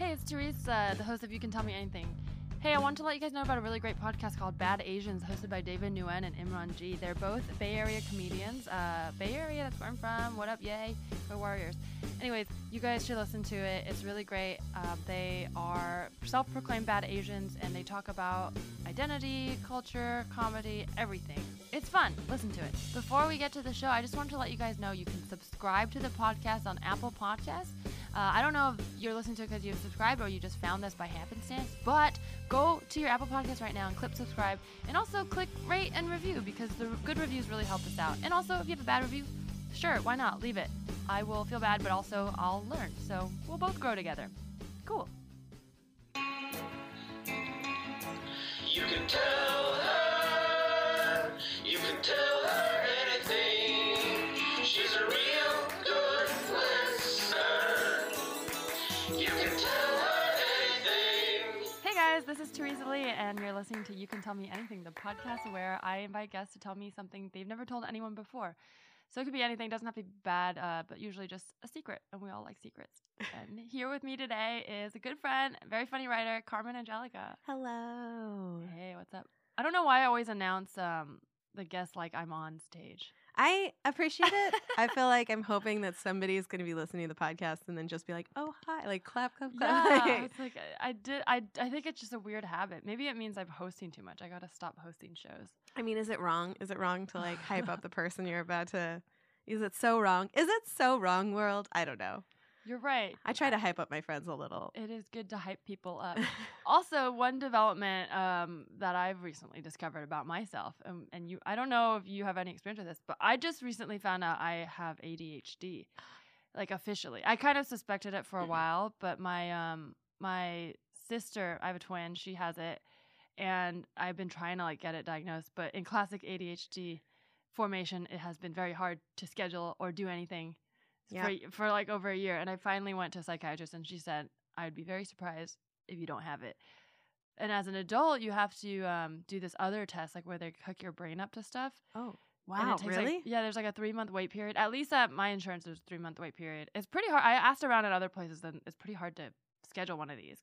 Hey, it's Therese, uh, the host of You Can Tell Me Anything. Hey, I want to let you guys know about a really great podcast called Bad Asians, hosted by David Nguyen and Imran G. They're both Bay Area comedians. Uh, Bay Area, that's where I'm from. What up, yay? We're warriors. Anyways, you guys should listen to it. It's really great. Uh, they are self proclaimed bad Asians, and they talk about identity, culture, comedy, everything. It's fun. Listen to it. Before we get to the show, I just wanted to let you guys know you can subscribe to the podcast on Apple Podcasts. Uh, I don't know if you're listening to it because you've subscribed or you just found this by happenstance, but go to your Apple Podcast right now and click subscribe, and also click rate and review because the good reviews really help us out. And also, if you have a bad review, sure, why not? Leave it. I will feel bad, but also I'll learn. So we'll both grow together. Cool. You can tell her, you can tell her anything. She's a real this is Teresa Lee, and you're listening to You Can Tell Me Anything, the podcast where I invite guests to tell me something they've never told anyone before. So it could be anything, doesn't have to be bad, uh, but usually just a secret, and we all like secrets. and here with me today is a good friend, very funny writer, Carmen Angelica. Hello. Hey, what's up? I don't know why I always announce um, the guest like I'm on stage. I appreciate it. I feel like I'm hoping that somebody's going to be listening to the podcast and then just be like, "Oh, hi!" Like clap, clap, clap. Yeah, it's like I I did. I I think it's just a weird habit. Maybe it means I'm hosting too much. I gotta stop hosting shows. I mean, is it wrong? Is it wrong to like hype up the person you're about to? Is it so wrong? Is it so wrong, world? I don't know. You're right. I try to hype up my friends a little. It is good to hype people up. also, one development um, that I've recently discovered about myself, um, and you, I don't know if you have any experience with this, but I just recently found out I have ADHD, like officially. I kind of suspected it for a while, but my um, my sister, I have a twin, she has it, and I've been trying to like get it diagnosed. But in classic ADHD formation, it has been very hard to schedule or do anything Yeah. for, for like over a year. And I finally went to a psychiatrist, and she said, I'd be very surprised if you don't have it. And as an adult, you have to um, do this other test, like where they hook your brain up to stuff. Oh, wow! takes, like- really? yeah, there's like a three month wait period. At least at my insurance, there's a three month wait period. It's pretty hard. I asked around at other places, and it's pretty hard to schedule one of these.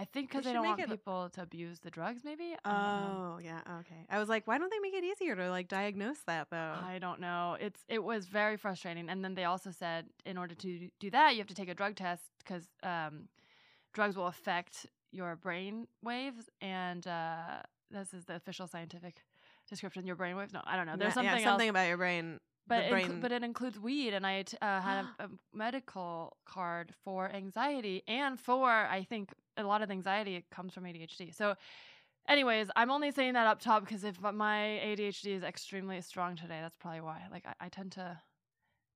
I think because They they, don't make want it- people to abuse the drugs, maybe. Oh, yeah. Okay. I was like, why don't they make it easier to like diagnose that though? I don't know. It's it was very frustrating. And then they also said in order to do that, you have to take a drug test because um, drugs will affect your brain waves. And uh, this is the official scientific description. Your brain waves? No, I don't know. There's Yeah, something yeah, something else. about your brain. But it, inclu- but it includes weed, and I t- uh, had a, a medical card for anxiety and for I think a lot of the anxiety comes from ADHD. So, anyways, I'm only saying that up top because if my ADHD is extremely strong today, that's probably why. Like I, I tend to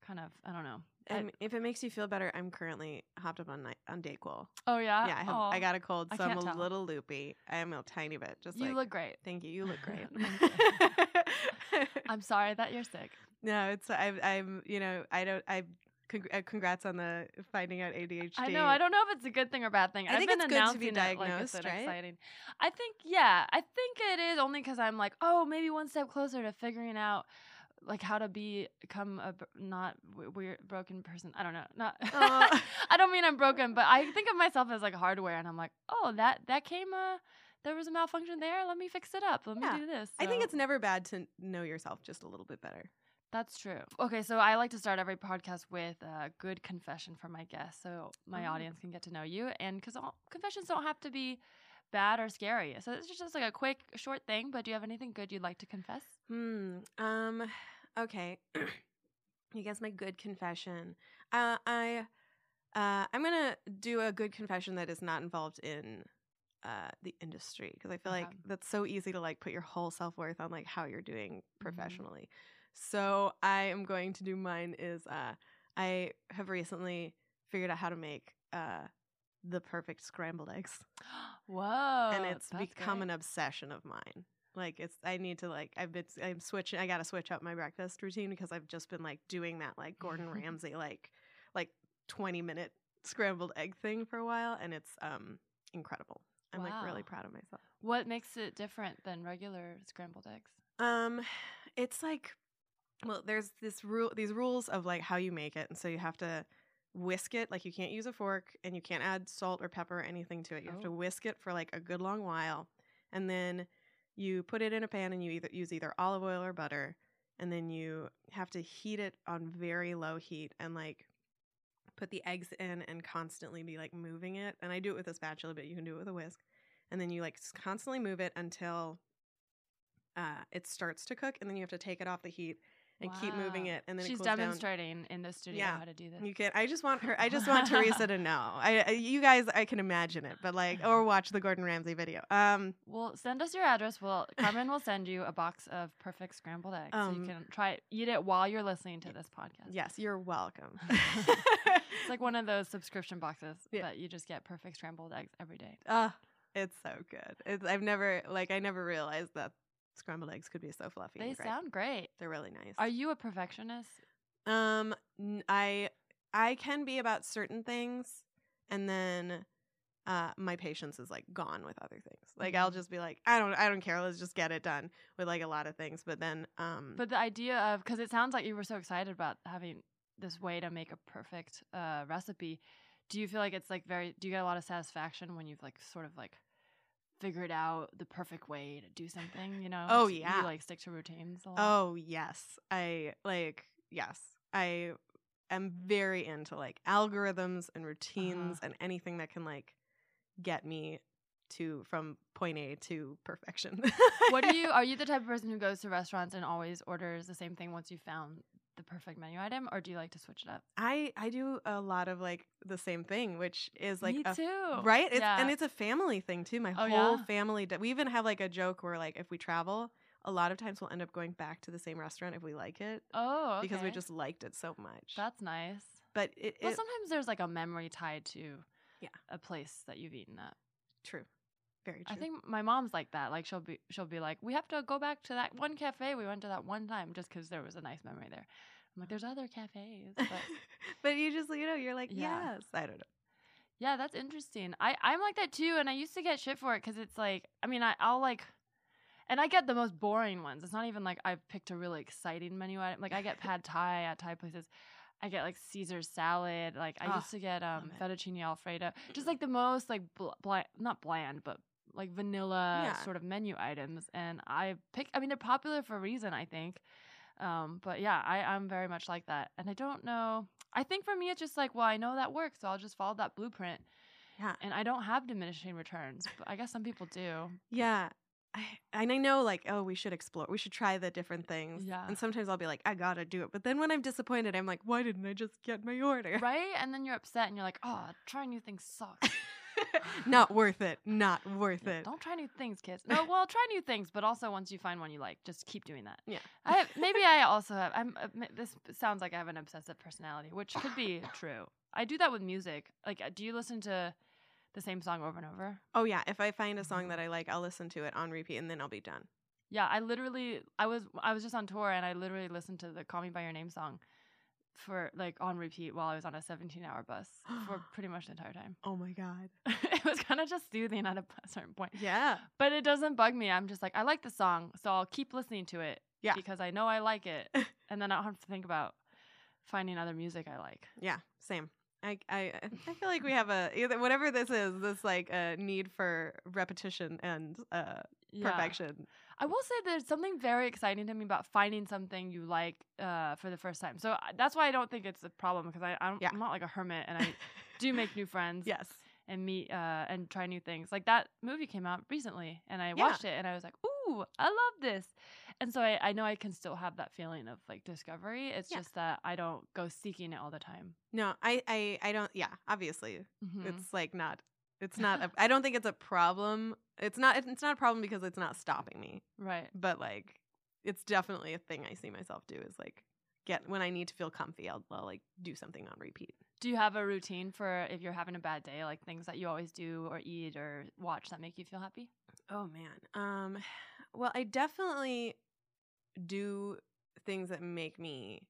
kind of I don't know. I- and if it makes you feel better, I'm currently hopped up on ni- on Dayquil. oh yeah, yeah, I have. I got a cold, so I'm a tell. little loopy. I am a tiny bit. Just You like look great. Thank you. You look great. I'm sorry that you're sick. No, it's I'm I'm you know I don't I. Uh, congrats on the finding out ADHD. I know. I don't know if it's a good thing or bad thing. I I've think been it's good to be announcing it like it's diagnosed, right? exciting. I think yeah. I think it is only because I'm like, oh, maybe one step closer to figuring out like how to be become a not weird broken person. I don't know. Not. Aw. I don't mean I'm broken, but I think of myself as like hardware, and I'm like, oh, that that came. Uh, there was a malfunction there. Let me fix it up. Let Yeah. me do this. I think it's never bad to know yourself just a little bit better. That's true. Okay, so I like to start every podcast with a good confession from my guests, so my Oh. audience can get to know you, and because confessions don't have to be bad or scary. So it's just like a quick, short thing. But do you have anything good you'd like to confess? Hmm. Um. Okay. I guess my good confession. Uh, I. Uh, I'm gonna do a good confession that is not involved in uh, the industry because I feel like that's so easy to like put your whole self worth on like how you're doing Mm-hmm. So I am going to do mine. Is uh, I have recently figured out how to make uh, the perfect scrambled eggs Whoa! and it's become great. an obsession of mine. Like it's I need to like I've been I'm switching I got to switch up my breakfast routine because I've just been like doing that like Gordon Ramsay like like 20 minute scrambled egg thing for a while and it's um incredible. I'm like really proud of myself. What makes it different than regular scrambled eggs? Um it's like well there's this rule these rules of like how you make it and so you have to whisk it. Like you can't use a fork and you can't add salt or pepper or anything to it. You have to Oh. whisk it for like a good long while. And then you put it in a pan and you either use either olive oil or butter. And then you have to heat it on very low heat and like put the eggs in and constantly be like moving it. And I do it with a spatula, but you can do it with a whisk. And then you like constantly move it until uh, it starts to cook. And then you have to take it off the heat and keep moving it. And then it She's cools down. demonstrating in the studio Yeah. how to do this. You can. I just want her. I just want Teresa to know. I, I, you guys, I can imagine it, but like, or watch the Gordon Ramsay video. Um, Well, send us your address. Well, Carmen will send you a box of perfect scrambled eggs, so Um, you can try it, eat it while you're listening to this podcast. yes, you're welcome. It's like one of those subscription boxes Yeah. that you just get perfect scrambled eggs every day. Ah, it's so good. It's, I've never like I never realized that scrambled eggs could be so fluffy. They great. sound great. They're really nice. Are you a perfectionist? Um, I I can be about certain things, and then uh, my patience is like gone with other things. Like I'll Mhm. just be like, I don't, I don't care. Let's just get it done with like a lot of things. But then, um, But the idea of because it sounds like you were so excited about having this way to make a perfect uh, recipe. Do you feel like it's like very? Do you get a lot of satisfaction when you've like sort of like figured out the perfect way to do something? You know? Oh, yeah. You like stick to routines a lot. oh yes, I like yes, I am very into like algorithms and uh-huh. routines and anything that can like get me to from point A to perfection. what do you? Are you the type of person who goes to restaurants and always orders the same thing once you found the perfect menu item, or do you like to switch it up? I I do a lot of like the same thing, which is like Me a too. right it's, yeah. and it's a family thing too my Oh, whole yeah? family we even have like a joke where like if we travel a lot of times we'll end up going back to the same restaurant if we like it oh, because we just liked it so much That's nice. but it, Well, it sometimes there's like a memory tied to Yeah. a place that you've eaten at. true very true I think my mom's like that. Like she'll be she'll be like, "We have to go back to that one cafe we went to that one time just because there was a nice memory there." I'm like, "There's other cafes." But but you just you know you're like Yeah. yes i don't know yeah, that's interesting. I I'm like that too, and I used to get shit for it because it's like, I mean, I I'll like. And I get the most boring ones. It's not even like I've picked a really exciting menu item. Like I get pad thai at Thai places. I get like Caesar salad. Like I Ah, used to get um fettuccine alfredo. Just like the most like bl- bland, not bland, but like vanilla Yeah. sort of menu items. And I pick. I mean, they're popular for a reason. I think. Um, but yeah, I I'm very much like that. And I don't know. I think for me, it's just like, well, I know that works, so I'll just follow that blueprint. yeah And I don't have diminishing returns, but I guess some people do. yeah I, and I know, like, oh, we should explore. We should try the different things. Yeah. And sometimes I'll be like, I gotta do it. But then when I'm disappointed, I'm like, why didn't I just get my order? right? And then you're upset and you're like, oh, trying new things sucks. Not worth it. Not worth it. Don't try new things, kids. No, well, try new things, but also once you find one you like, just keep doing that. Yeah. I have, maybe I also have. I'm. uh, This sounds like I have an obsessive personality, which could be true. I do that with music. Like, uh, do you listen to the same song over and over? Oh yeah, if I find a song that Mm-hmm. I like, I'll listen to it on repeat and then I'll be done. Yeah, I literally. I was. I was just on tour and I literally listened to the "Call Me by Your Name" song for like on repeat while I was on a 17-hour bus for pretty much the entire time. Oh my god. it was kind of just soothing at a certain point. Yeah. But it doesn't bug me. I'm just like, I like the song, so I'll keep listening to it. Yeah. Because I know I like it. and then I don't have to think about finding other music I like. Yeah. Same. I, I I feel like we have a whatever this is this like a need for repetition and uh Yeah. perfection. I will say there's something very exciting to me about finding something you like uh, for the first time. So I- that's why I don't think it's a problem because I, I don't, Yeah. I'm not like a hermit and I do make new friends Yes. and meet uh, and try new things. Like that movie came out recently and I Yeah. watched it and I was like, ooh, I love this. And so I, I know I can still have that feeling of like discovery. It's Yeah. just that I don't go seeking it all the time. No, I I I don't yeah, obviously. Mhm. It's like not it's not a, I don't think it's a problem. It's not it's not a problem because it's not stopping me. right. But like it's definitely a thing I see myself do is like get when I need to feel comfy, I'll, I'll like do something on repeat. Do you have a routine for if you're having a bad day, like things that you always do or eat or watch that make you feel happy? Oh man. Um well, I definitely do things that make me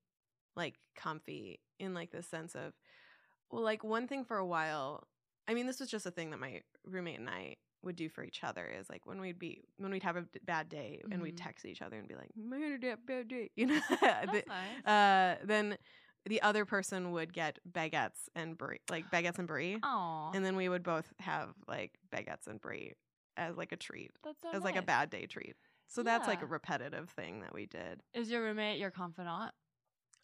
like comfy in like the sense of well, like one thing for a while. I mean, this was just a thing that my roommate and I would do for each other is like when we'd be when we'd have a d- bad day and we'd Mhm. text each other and be like, "My bad day," you know. That's The- nice. uh, then the other person would get baguettes and brie, like baguettes and brie, Oh, and then we would both have like baguettes and brie as like a treat, that's so as like a bad day treat. So that's like a repetitive thing that we did. Is your roommate your confidant?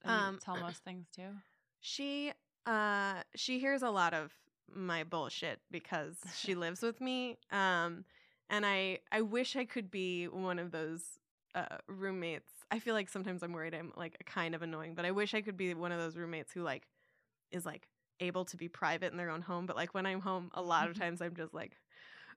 And you Um, tell most things too. She uh she hears a lot of my bullshit because she lives with me. Um and I I wish I could be one of those uh roommates. I feel like sometimes I'm worried I'm like kind of annoying, but I wish I could be one of those roommates who like is like able to be private in their own home, but like when I'm home a lot of times I'm just like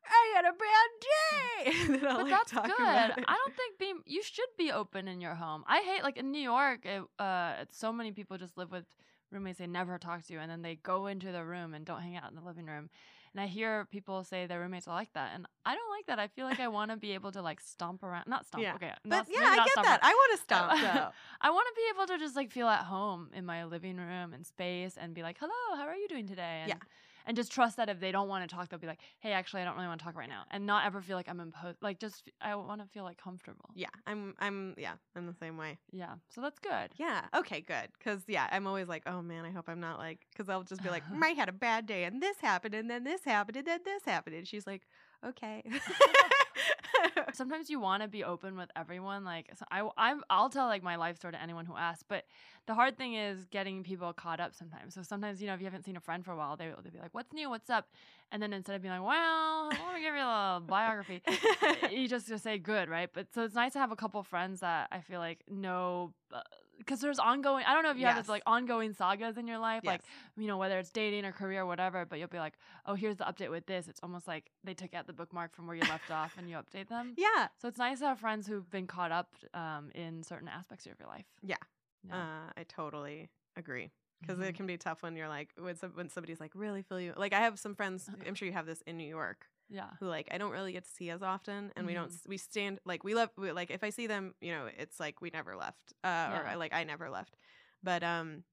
I had a bad day. and then I'll, But like, that's good. I don't think being you should be open in your home. I hate like in New York, it, uh, so many people just live with roommates they never talk to, you and then they go into their room and don't hang out in the living room. And I hear people say their roommates are like that, and I don't like that. I feel like I want to be able to like stomp around, not stomp. Yeah. Okay, But not, yeah, I get that. around. I want to stomp though. I want to be able to just like feel at home in my living room and space and be like, "Hello, how are you doing today?" And, Yeah. And just trust that if they don't want to talk, they'll be like, "Hey, actually, I don't really want to talk right now," and not ever feel like I'm imposed. Like, just I want to feel like comfortable. Yeah, I'm I'm yeah, I'm the same way. Yeah. So that's good. Yeah. Okay. Good. Because yeah, I'm always like, oh man, I hope I'm not like, because I'll just be like, "Mm, I had a bad day, and this happened, and then this happened, and then this happened, and she's like, okay. Sometimes you want to be open with everyone. Like, so I, I'm, I'll tell like my life story to anyone who asks. But the hard thing is getting people caught up sometimes. So sometimes, you know, if you haven't seen a friend for a while, they, they'll be like, "What's new? What's up?" And then instead of being like, "Well, let me give you a little biography," you just just say good, right? But so it's nice to have a couple friends that I feel like know uh, because there's ongoing. I don't know if you have this like ongoing sagas in your life, Yes. like you know whether it's dating or career or whatever. But you'll be like, oh, here's the update with this. It's almost like they took out the bookmark from where you left off and you update them. yeah. So it's nice to have friends who've been caught up um, in certain aspects of your life. Yeah. Yeah. Uh, I totally agree. Because Mhm. it can be tough when you're like when some, when somebody's like really feel you like I have some friends I'm sure you have this in New York yeah. who like I don't really get to see as often, and we don't Mhm. we stand like we love we, like if I see them, you know, it's like we never left, uh, or I, like I never left, but um,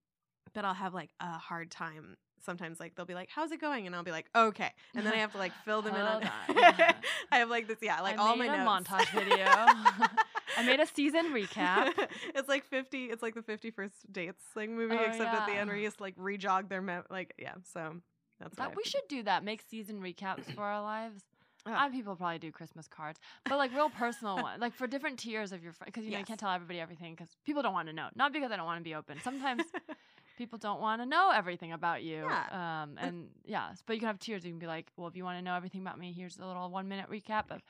but I'll have like a hard time. Sometimes like they'll be like, "How's it going?" and I'll be like, "Okay," and then I have to like fill them in on. On. I have like this, yeah, like I all made my a notes. montage video. I made a season recap. it's like fifty. It's like the Fifty First Dates like movie, Oh, except at the end yeah. where you just like rejog their mem- like yeah. So that's That we should do that. Make season recaps for our lives. Ah. Uh, people probably do Christmas cards, but like real personal one, like for different tiers of your friends, because you know you can't tell everybody everything because people don't want to know. Not because they don't want to be open. Sometimes people don't want to know everything about you. Yeah. Um, and yeah, but you can have tiers. You can be like, well, if you want to know everything about me, here's a little one minute recap of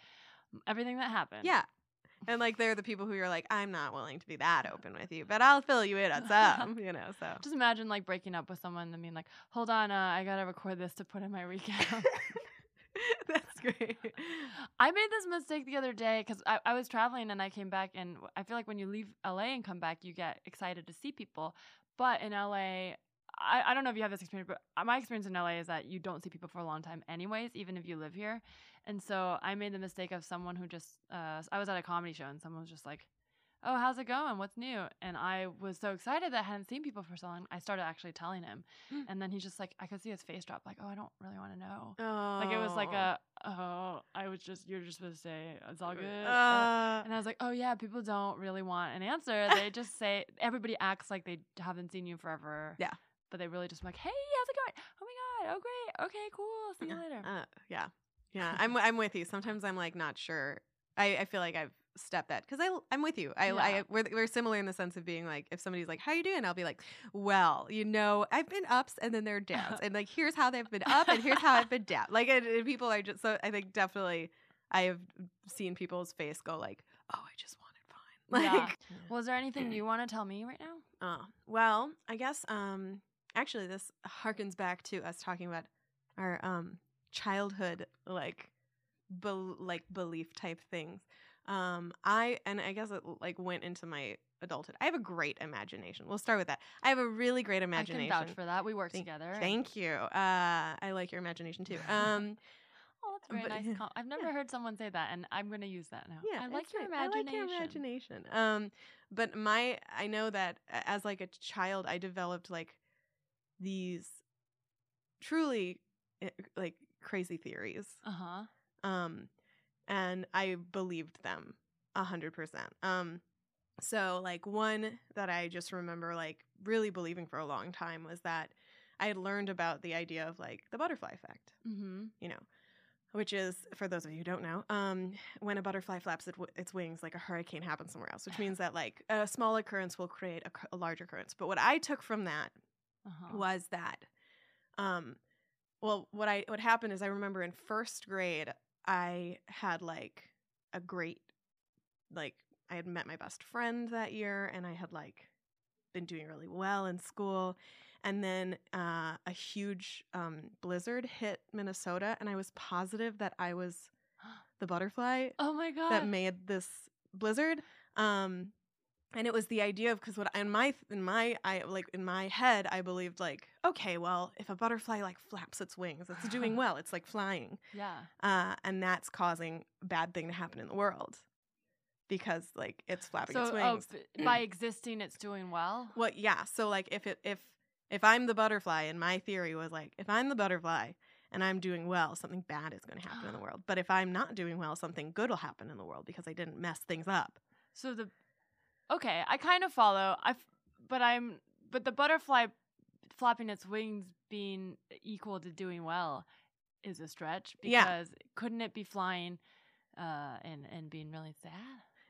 everything that happened. Yeah. And like they're the people who you're like, I'm not willing to be that open with you, but I'll fill you in on some, you know. So Just imagine like breaking up with someone and being like, hold on, uh, I gotta record this to put in my recap. that's great. I made this mistake the other day because I, I was traveling and I came back, and I feel like when you leave LA and come back, you get excited to see people. But in LA, I, I don't know if you have this experience, but uh, my experience in LA is that you don't see people for a long time, anyways, even if you live here. And so I made the mistake of someone who just, uh, I was at a comedy show and someone was just like, Oh, how's it going? What's new? And I was so excited that I hadn't seen people for so long. I started actually telling him. Mm. And then he's just like, I could see his face drop, like, Oh, I don't really want to know. Oh. Like it was like a oh I was just you're just supposed to say it's all good. Uh, and I was like, oh yeah, people don't really want an answer. They just say everybody acts like they haven't seen you forever. Yeah. But they really just like, hey, how's it going? Oh my god, oh great, okay, cool, see you later. uh, yeah, yeah. I'm I'm with you. Sometimes I'm like not sure. I, I feel like I've stepped that because I I'm with you. I, Yeah. I we're, we're similar in the sense of being like if somebody's like how you doing, I'll be like, well, you know, I've been ups and then there are downs, and like here's how they've been up and here's how I've been down. Like and, and people are just so I think definitely I have seen people's face go like, oh, I just wanted fine. Yeah. Like, Well, is there anything you want to tell me right now? Oh, well, I guess um actually this harkens back to us talking about our um childhood like bel like belief type things. Um I and I guess it like went into my adulthood. I have a great imagination. We'll start with that. I have a really great imagination. I can vouch for that. We work Thank- together. Thank you. Uh I like your imagination too. Um Oh, that's very But- nice. Com- I've never yeah. heard someone say that, and I'm going to use that now. Yeah, I like your imagination. I like your imagination. Um, but my I know that as like a child, I developed like these truly eh, like crazy theories. Uh huh. Um, and I believed them a hundred percent. Um, so like one that I just remember like really believing for a long time was that I had learned about the idea of like the butterfly effect, Mm-hmm. you know, which is for those of you who don't know, um, when a butterfly flaps it, its wings, like a hurricane happens somewhere else, which means that like a small occurrence will create a, c- a larger occurrence. But what I took from that Uh-huh. was that um well what i what happened is i remember in first grade i had like a great like i had met my best friend that year and i had like been doing really well in school and then uh, a huge um, blizzard hit minnesota and i was positive that i was the butterfly Oh my god. that made this blizzard um and it was the idea of because what in my in my i like in my head i believed like okay well if a butterfly like flaps its wings it's doing well it's like flying yeah. uh and that's causing bad thing to happen in the world because like it's flapping So its oh, wings b- by existing, it's doing well. well yeah so like if it if if i'm the butterfly and my theory was like if i'm the butterfly and i'm doing well something bad is going to happen in the world but if i'm not doing well something good will happen in the world because i didn't mess things up So the okay, I kind of follow. I f- but I'm but the butterfly flapping its wings being equal to doing well is a stretch Yeah. because couldn't it be flying uh and and being really sad?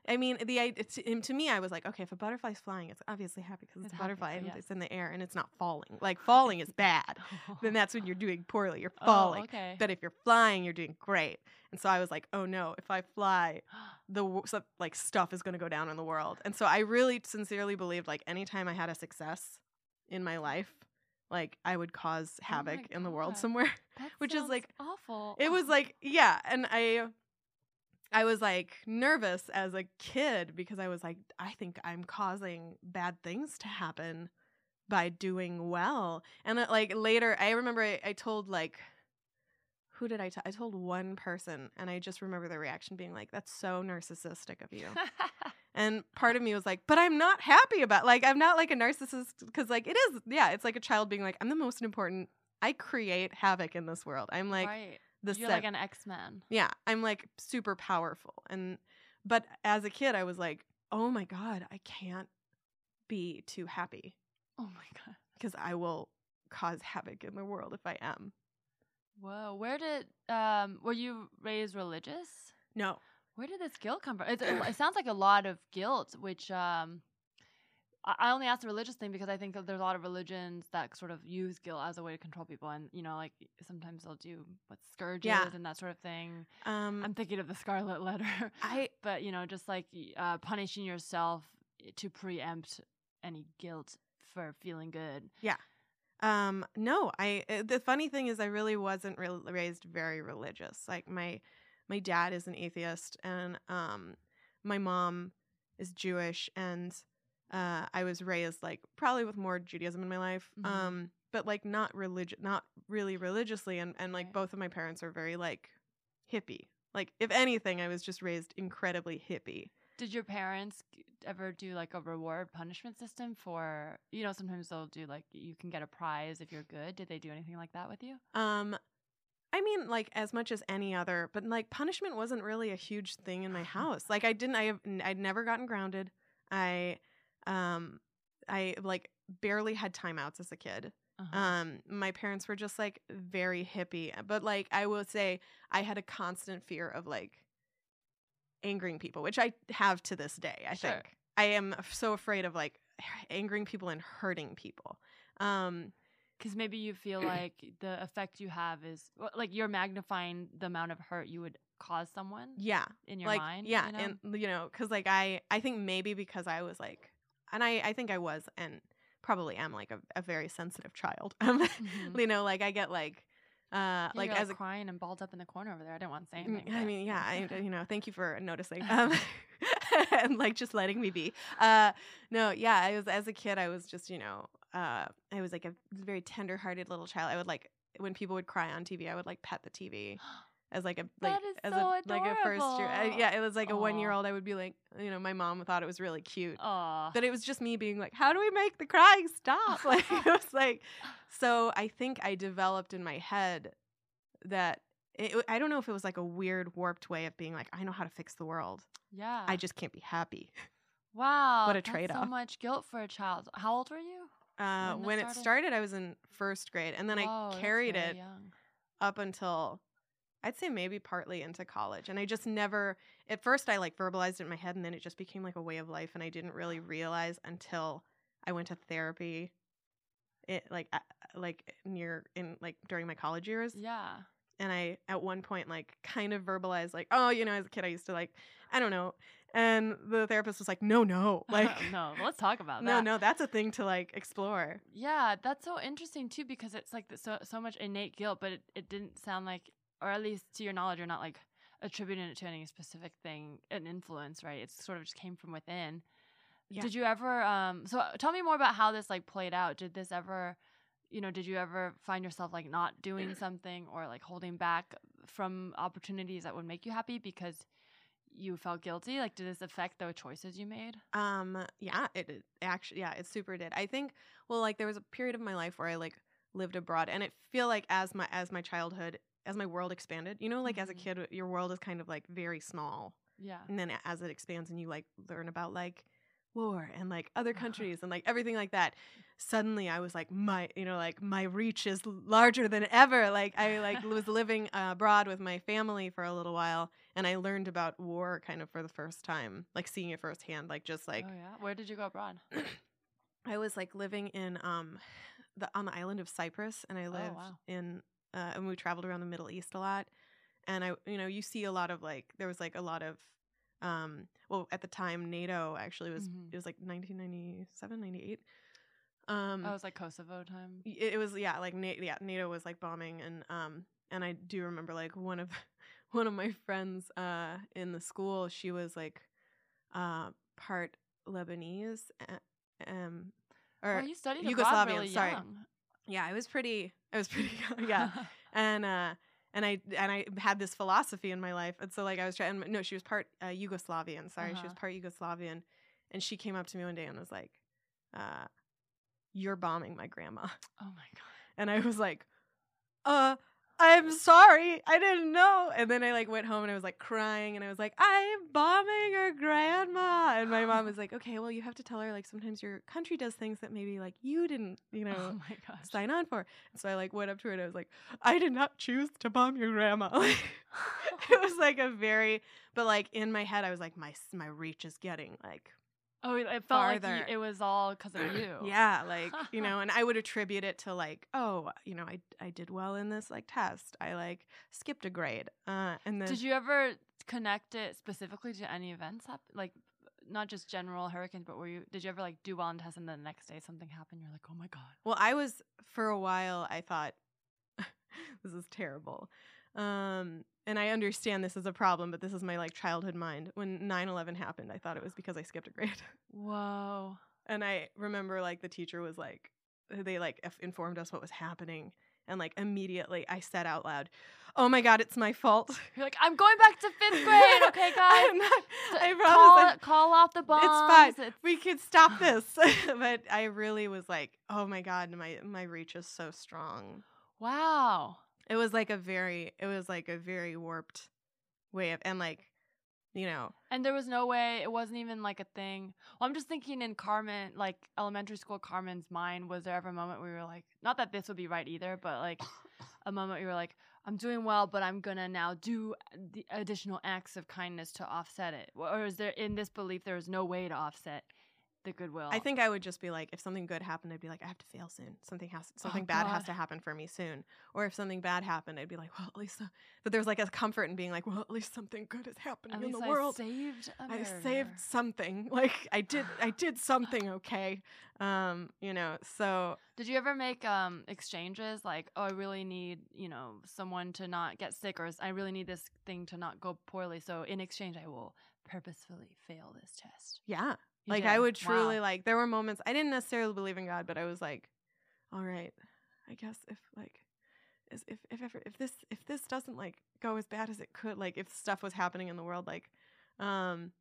I mean, the to, to me, I was like, okay, if a butterfly's flying, it's obviously happy because it's, It's a butterfly happy, and yes. it's in the air and it's not falling. Like falling is bad. then that's when you're doing poorly. You're falling. Oh, okay. But if you're flying, you're doing great. And so I was like, oh no, if I fly, the so, like stuff is going to go down in the world. And so I really sincerely believed like anytime I had a success in my life, like I would cause Oh havoc in the world somewhere. Which is, like- awful. It was like, yeah, and I I was like nervous as a kid because I was like I think I'm causing bad things to happen by doing well. And uh, like later I remember I, I told like who did I tell? I told one person and I just remember the reaction being like that's so narcissistic of you. And part of me was like, but I'm not happy about like I'm not like a narcissist because like it is yeah, it's like a child being like I'm the most important. I create havoc in this world. I'm like right. The You're set- like an X Man. yeah, I'm like super powerful. And but as a kid I was like, "Oh my god, I can't be too happy Oh my god. because I will cause havoc in the world if I am." Whoa. Where did um were you raised religious? No. Where did this guilt come from? It's, it sounds like a lot of guilt, which um, I only asked the religious thing because I think that there's a lot of religions that sort of use guilt as a way to control people, and you know, like sometimes they'll do what scourges Yeah. and that sort of thing. Um I'm thinking of the Scarlet Letter, I but you know, just like uh, punishing yourself to preempt any guilt for feeling good. Yeah. Um no, I uh, the funny thing is I really wasn't re- raised very religious. Like my my dad is an atheist and um my mom is Jewish and uh I was raised like probably with more Judaism in my life. Mhm. Um but like not religious not really religiously and and like Right. both of my parents are very like hippie. Like if anything I was just raised incredibly hippie. Did your parents ever do like a reward punishment system for you know sometimes they'll do like you can get a prize if you're good. Did they do anything like that with you? Um I mean like as much as any other, but like punishment wasn't really a huge thing in my house. Like I didn't I have I'd never gotten grounded. I um I like barely had timeouts as a kid. Uh-huh. Um my parents were just like very hippie, but like I will say I had a constant fear of like angering people, which I have to this day, I Sure. think. I am so afraid of like angering people and hurting people. Um Because maybe you feel like the effect you have is like you're magnifying the amount of hurt you would cause someone yeah, in your like mind. yeah you know? and you know because like i i think maybe because i was like and i i think i was and probably am like a, a very sensitive child um Mhm. you know like i get like uh Yeah, like as a crying and balled up in the corner over there. I didn't want to say Mm, anything. I mean, yeah, I, you know, thank you for noticing um, and like just letting me be. Uh, no, yeah, I was as a kid, I was just, you know, uh, I was like a very tender-hearted little child. I would like when people would cry on TV, I would like pet the TV as like a like That is as so a like a first year. I, yeah, it was like a one-year-old. I would be like, you know, my mom thought it was really cute. Aw. But it was just me being like, how do we make the crying stop? Like it was like, so I think I developed in my head that it, I don't know if it was like a weird warped way of being like, I know how to fix the world. yeah. I just can't be happy. wow. what a So trade-off. So much guilt for a child. How old were you? Uh, When when it started? started, I was in first grade, and then Whoa, I carried it young. up until I'd say maybe partly into college. And I just never, at first, I like verbalized it in my head, and then it just became like a way of life. And I didn't really realize until I went to therapy, it like uh, like near in like during my college years. Yeah. And I at one point like kind of verbalized like, oh, you know, as a kid, I used to like, I don't know. And the therapist was like, no, no, like. no, let's talk about No, that. no, no, that's a thing to like explore. Yeah, that's so interesting too because it's like so so much innate guilt, but it, it didn't sound like, or at least to your knowledge, you're not like attributing it to any specific thing, an influence, right? It sort of just came from within. Yeah. Did you ever? Um, so tell me more about how this like played out. Did this ever, you know, did you ever find yourself like not doing something or like holding back from opportunities that would make you happy because you felt guilty? Like, did this affect the choices you made? Um, yeah, it, it actually, yeah, it super did. I think, well, like there was a period of my life where I like lived abroad, and it feel like as my as my childhood, as my world expanded, you know, like as a Mhm. kid, your world is kind of like very small, Yeah. and then as it expands and you like learn about like war and like other countries and like everything like that suddenly i was like my you know like my reach is larger than ever like i like was living uh, abroad with my family for a little while and i learned about war kind of for the first time like seeing it firsthand like just like oh yeah. Where did you go abroad? i was like living in um the on the island of cyprus and i lived wow. in uh, and we traveled around the middle east a lot and i you know you see a lot of like there was like a lot of um well at the time nato actually was Mhm. it was like 1997 98 um Oh, it was like Kosovo time. it, it was yeah like Na- yeah nato was like bombing and um and i do remember like one of one of my friends uh in the school she was like uh part lebanese um or oh, you studied Yugoslavian, really sorry. young. Yeah i was pretty i was pretty yeah and uh and I and I had this philosophy in my life, and so like I was trying. No, she was part uh, Yugoslavian. Sorry, she was Uh-huh. part Yugoslavian, and she came up to me one day and was like, uh, "You're bombing my grandma," oh my god. and I was like, "Uh, I'm sorry, I didn't know." And then I like went home and I was like crying, and I was like, "I'm bombing her grandma," and my mom was like, "Okay, well, you have to tell her like sometimes your country does things that maybe like you didn't, you oh know." Oh my gosh. sign on for. And so I like went up to her and I was like, I did not choose to bomb your grandma. It was like a very, but like in my head, I was like, my my reach is getting like, oh, it felt like farther. you, it was all because of you. yeah, like you know, and I would attribute it to like, oh, you know, I I did well in this like test. I like skipped a grade. Uh, and then Did you ever connect it specifically to any events? Hap- like, not just general hurricanes, but were you? Did you ever like do well in tests and then the next day something happened? You're like, oh my god. Well, I was for a while. I thought this is terrible, um, and I understand this is a problem, but this is my like childhood mind. When 9-11 happened, I thought it was because I skipped a grade. Whoa. And I remember like the teacher was like, they like f- informed us what was happening. And like immediately I said out loud, Oh my God, it's my fault. You're like, I'm going back to fifth grade. Okay, guys. I'm not, I call, promise. I- call off the bombs. it's fine. It's- We could stop this. but I really was like, Oh my God, my, my reach is so strong. wow. It was like a very, it was like a very warped way of, and like, you know, And there was no way, it wasn't even like a thing. Well, I'm just thinking in Carmen, like elementary school Carmen's mind, was there ever a moment where were like, not that this would be right either, but like a moment where were like, I'm doing well, but I'm gonna now do the additional acts of kindness to offset it? Or is there, in this belief, there is no way to offset the goodwill? I think I would just be like, if something good happened, I'd be like, I have to fail soon. Something has, something bad has to happen for me soon. Or if something bad happened, I'd be like, well, at least. Uh, but there's like a comfort in being like, well, at least something good is happening At in the I world. saved I saved something. Like I did, I did something okay. Um, you know. So Did you ever make um exchanges like, oh, I really need, you know, someone to not get sick, or I really need this thing to not go poorly. So in exchange, I will purposefully fail this test. yeah, like I would truly Wow. like. There were moments I didn't necessarily believe in God, but I was like, all right, I guess if like. If if ever if this if this doesn't like go as bad as it could like if stuff was happening in the world like um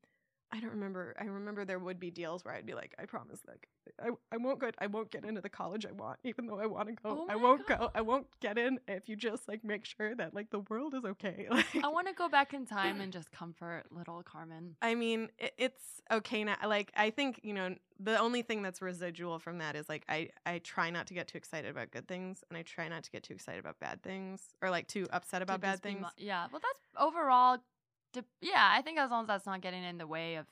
I don't remember. I remember there would be deals where I'd be like, I promise, like, I, I won't go. I won't get into the college I want, even though I want to go. Oh I won't go. I won't get in if you just like make sure that like the world is okay. Like, I want to go back in time and just comfort little Carmen. I mean, it, it's okay now. Like, I think you know, the only thing that's residual from that is like I I try not to get too excited about good things, and I try not to get too excited about bad things, or like too upset to about bad things. mo- yeah, well, that's overall. De- yeah, I think as long as that's not getting in the way of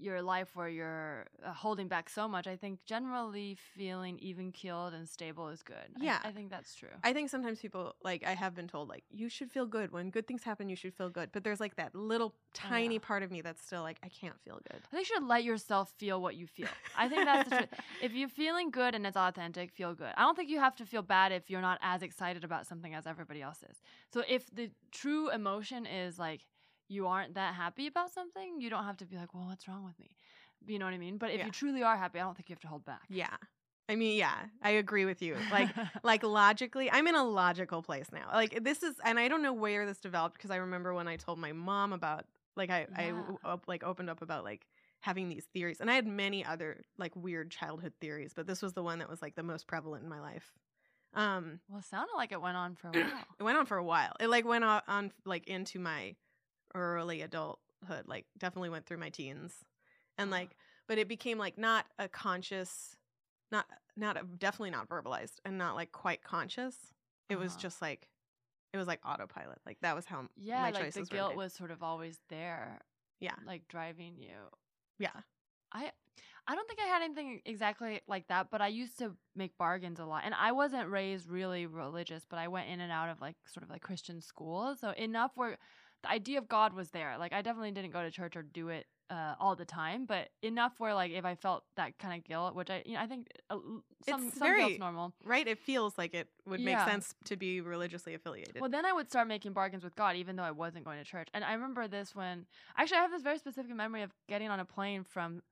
your life where you're uh, holding back so much, I think generally feeling even keeled and stable is good. I- Yeah. I, think that's true. I think sometimes people like I have been told like you should feel good when good things happen. You should feel good, but there's like that little tiny yeah. part of me that's still like I can't feel good. I think you should let yourself feel what you feel. I think that's the truth. If you're feeling good and it's authentic, feel good. I don't think you have to feel bad if you're not as excited about something as everybody else is. So if the true emotion is like you aren't that happy about something, you don't have to be like, well, what's wrong with me? You know what I mean? But if Yeah. you truly are happy, I don't think you have to hold back. Yeah, I mean, yeah, I agree with you. Like like logically, I'm in a logical place now. Like this is, and I don't know where this developed because I remember when I told my mom about like I I Yeah. w- op- like opened up about like having these theories, and I had many other like weird childhood theories, but this was the one that was like the most prevalent in my life. Um, well, it sounded like it went on for a while. it went on for a while. It like went on, on like into my early adulthood. Like definitely went through my teens, and like, but it became like not a conscious, not not a, definitely not verbalized, and not like quite conscious. It was Uh-huh. just like, it was like autopilot. Like that was how Yeah, my like choices the guilt was sort of always there, Yeah, like driving you. yeah, I I don't think I had anything exactly like that, but I used to make bargains a lot. And I wasn't raised really religious, but I went in and out of like sort of like Christian school. So enough where the idea of God was there. Like I definitely didn't go to church or do it uh, all the time, but enough where like if I felt that kind of guilt, which I you know I think uh, some It's some very- guilt's normal. right. It feels like it would make Yeah. sense to be religiously affiliated. Well, then I would start making bargains with God, even though I wasn't going to church. And I remember this when actually I have this very specific memory of getting on a plane from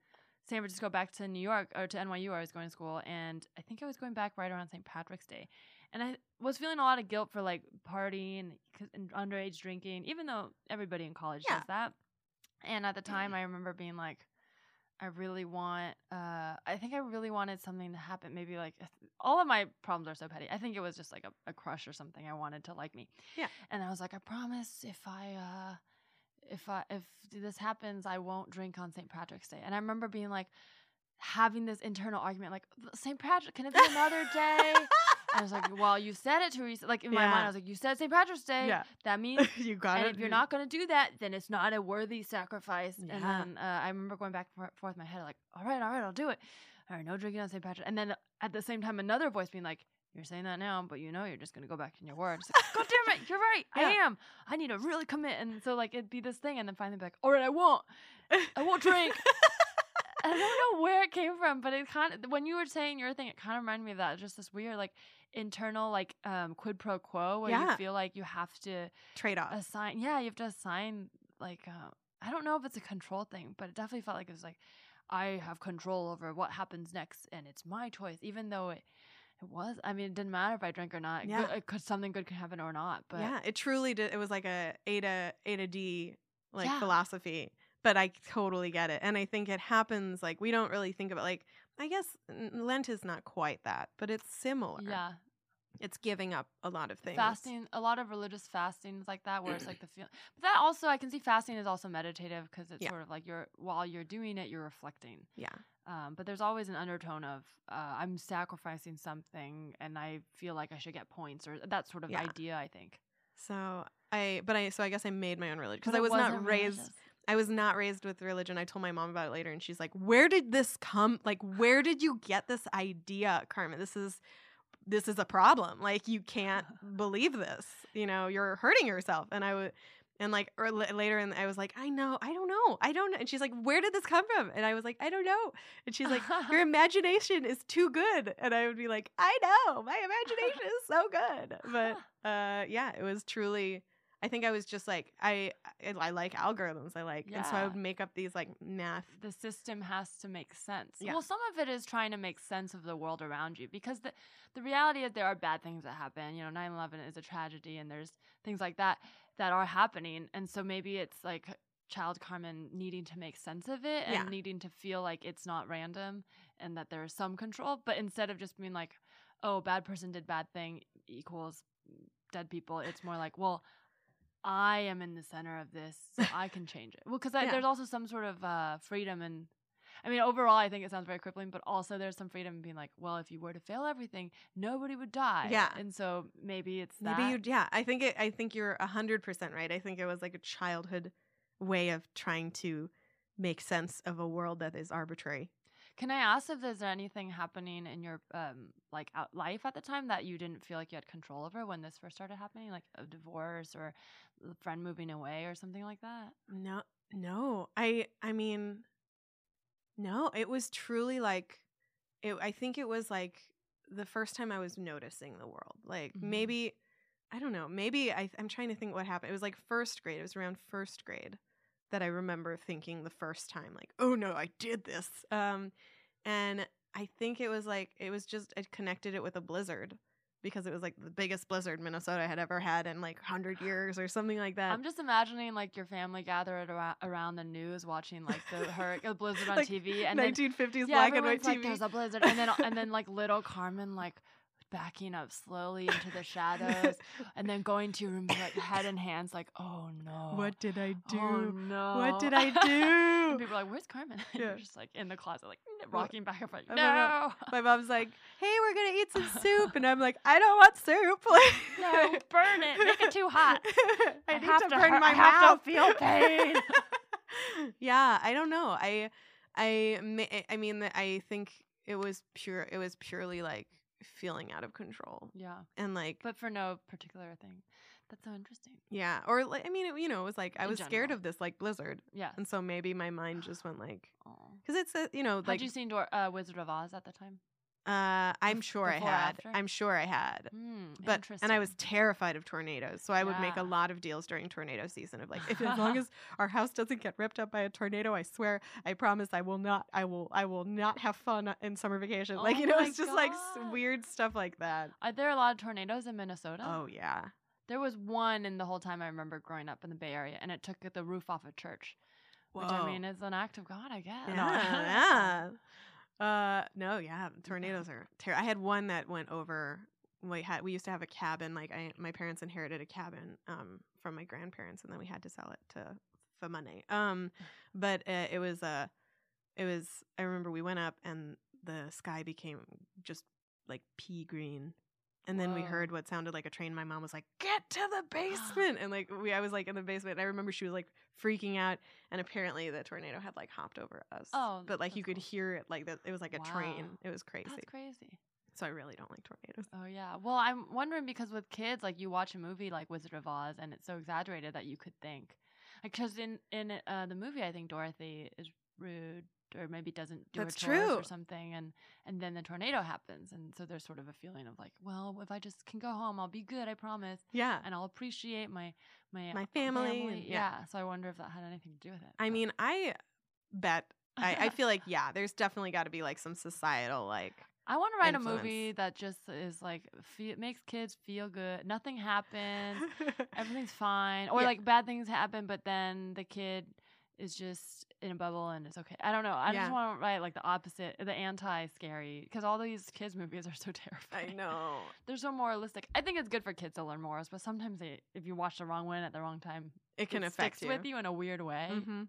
San Francisco back to New York or to NYU where I was going to school, and I think I was going back right around St. Patrick's Day, and I was feeling a lot of guilt for like partying and underage drinking, even though everybody in college Yeah. does that. And at the time, I remember being like, I really want, uh, I think I really wanted something to happen. Maybe like all of my problems are so petty. I think it was just like a, a crush or something. I wanted to like me. Yeah. And I was like, I promise if I, uh, if I, if this happens, I won't drink on St. Patrick's Day. And I remember being like, having this internal argument, like St. Patrick, can it be another day? I was like, well, you said it, Teresa. Like in my mind, I was like, you said St. Patrick's Day. yeah, That means you got it. and it. if you're not going to do that, then it's not a worthy sacrifice. And Yeah. then uh, I remember going back and forth in my head, like, all right, all right, I'll do it. All right, no drinking on St. Patrick. And then at the same time, another voice being like, you're saying that now, but you know you're just going to go back in your word. It's like, God damn it, you're right. I am. I need to really commit. And so, like, it'd be this thing. And then finally be like, all right, I won't. I won't drink. I don't know where it came from, but it kind of, when you were saying your thing, it kind of reminded me of that. Just this weird, like, internal, like, um, quid pro quo where you feel like you have to trade off. assign yeah you have to assign like uh, i don't know if it's a control thing but it definitely felt like it was like i have control over what happens next and it's my choice even though it it was i mean it didn't matter if i drank or not Yeah. yeah. because something good could happen or not but yeah, it truly did. It was like a A to A to D like Yeah. philosophy, but I totally get it, and I think it happens. Like we don't really think about like I guess Lent is not quite that, but it's similar. yeah it's giving up a lot of things. fasting a lot of religious fastings like that where it's like the feel but that also i can see fasting is also meditative because it's Yeah. sort of like you're while you're doing it you're reflecting Yeah, um, but there's always an undertone of uh, i'm sacrificing something and i feel like i should get points or that sort of Yeah. idea i think so I but I so I guess I made my own religion because I was not raised. religious. I was not raised with religion. I told my mom about it later, and she's like, "Where did this come? Like, where did you get this idea, Carmen? This is." This is a problem. Like you can't believe this. You know, you're hurting yourself. And I would, and like or la- later, and I was like, I know, I don't know, I don't know. And she's like, Where did this come from? And I was like, I don't know. And she's like, Your imagination is too good. And I would be like, I know, my imagination is so good. But uh, yeah, it was truly. I think I was just like I I, I like algorithms. I like, and so I would make up these like math. the system has to make sense. Yeah. Well, some of it is trying to make sense of the world around you because the the reality is there are bad things that happen. You know, 9/11 is a tragedy and there's things like that that are happening and so maybe it's like child Carmen needing to make sense of it and Yeah. needing to feel like it's not random and that there is some control. But instead of just being like, oh, bad person did bad thing equals dead people, it's more like, well, I am in the center of this, so I can change it. Well, because Yeah. there's also some sort of uh, freedom and. I mean, overall, I think it sounds very crippling, but also there's some freedom in being like, well, if you were to fail everything, nobody would die. Yeah. And so maybe it's Maybe that. you yeah, I think it I think you're a hundred percent right. I think it was like a childhood way of trying to make sense of a world that is arbitrary. Can I ask if there's anything happening in your um like out life at the time that you didn't feel like you had control over when this first started happening, like a divorce or a friend moving away or something like that? No no. I I mean no, it was truly like it I think it was like the first time I was noticing the world. Like Mhm. maybe I don't know, maybe I I'm trying to think what happened. It was like first grade. It was around first grade that I remember thinking the first time like, "Oh no, I did this." Um and I think it was like it was just I connected it with a blizzard because it was like the biggest blizzard Minnesota had ever had in like 100 years or something like that. I'm just imagining like your family gathered around, around the news watching like the hurricane blizzard on Like TV and then 1950s yeah, black and white like TV. there's a blizzard and then and then like little Carmen like backing up slowly into the shadows and then going to your room like head and hands like oh no what did I do? Oh no! What did I and do? people are like, "Where's Carmen?" And Yeah. you're just like in the closet, like rocking back and forth. Uh, No, My mom's like, "Hey, we're gonna eat some soup," and I'm like, "I don't want soup. Like, no, burn it, make it too hot. I, I need have to to burn hurt- my I mouth. feel pain. yeah, I don't know. I, I, I mean, I think it was pure. It was purely like feeling out of control Yeah, and like but for no particular thing. That's so interesting. yeah, or like I mean, it, you know, it was like I In was scared of this like blizzard, Yeah. and so maybe my mind just went like because it's a, you know Had like you seen Dor- uh, Wizard of Oz at the time? Uh, I'm sure I before had. I'm sure I had. Hmm, but and I was terrified of tornadoes, so I would make a lot of deals during tornado season of like, if as long as our house doesn't get ripped up by a tornado, I swear, I promise, I will not, I will, I will not have fun in summer vacation. like Oh you know, it's just like weird stuff like that. Are there a lot of tornadoes in Minnesota? Oh yeah, There was one in the whole time I remember growing up in the Bay Area, and it took the roof off a church. Which I mean is an act of God, I guess. Yeah, yeah. Uh, no, yeah, tornadoes are. Ter- I had one that went over. We had we used to have a cabin. Like I, my parents inherited a cabin um from my grandparents, and then we had to sell it to for money. Um, but uh, it was uh, it was. I remember we went up, and the sky became just like pea green. And then we heard what sounded like a train. My mom was like, "Get to the basement!" and like we, I was like in the basement. And I remember she was like freaking out, and apparently the tornado had like hopped over us. Oh, but like you that's could hear it like that. It was like a train. It was crazy. That's crazy. So I really don't like tornadoes. Oh yeah. Well, I'm wondering because with kids, like you watch a movie like Wizard of Oz, and it's so exaggerated that you could think, like, because in in uh, the movie, I think Dorothy is rude or maybe doesn't do That's her chores true. or something, and and then the tornado happens, and so there's sort of a feeling of like, well, if I just can go home, I'll be good, I promise, Yeah. and I'll appreciate my my My family and- yeah. yeah. So I wonder if that had anything to do with it. I but- mean, I bet. I, I feel like yeah, there's definitely got to be like some societal like. I want to write influence. a movie that just is like fe- makes kids feel good. Nothing happens. everything's fine or Yeah. like bad things happen but then the kid is just in a bubble and it's okay i don't know i Yeah. just want to write like the opposite the anti-scary because all these kids movies are so terrifying I know. they're so moralistic i think it's good for kids to learn morals but sometimes they, if you watch the wrong one at the wrong time It can it affect sticks with you in a weird way hmm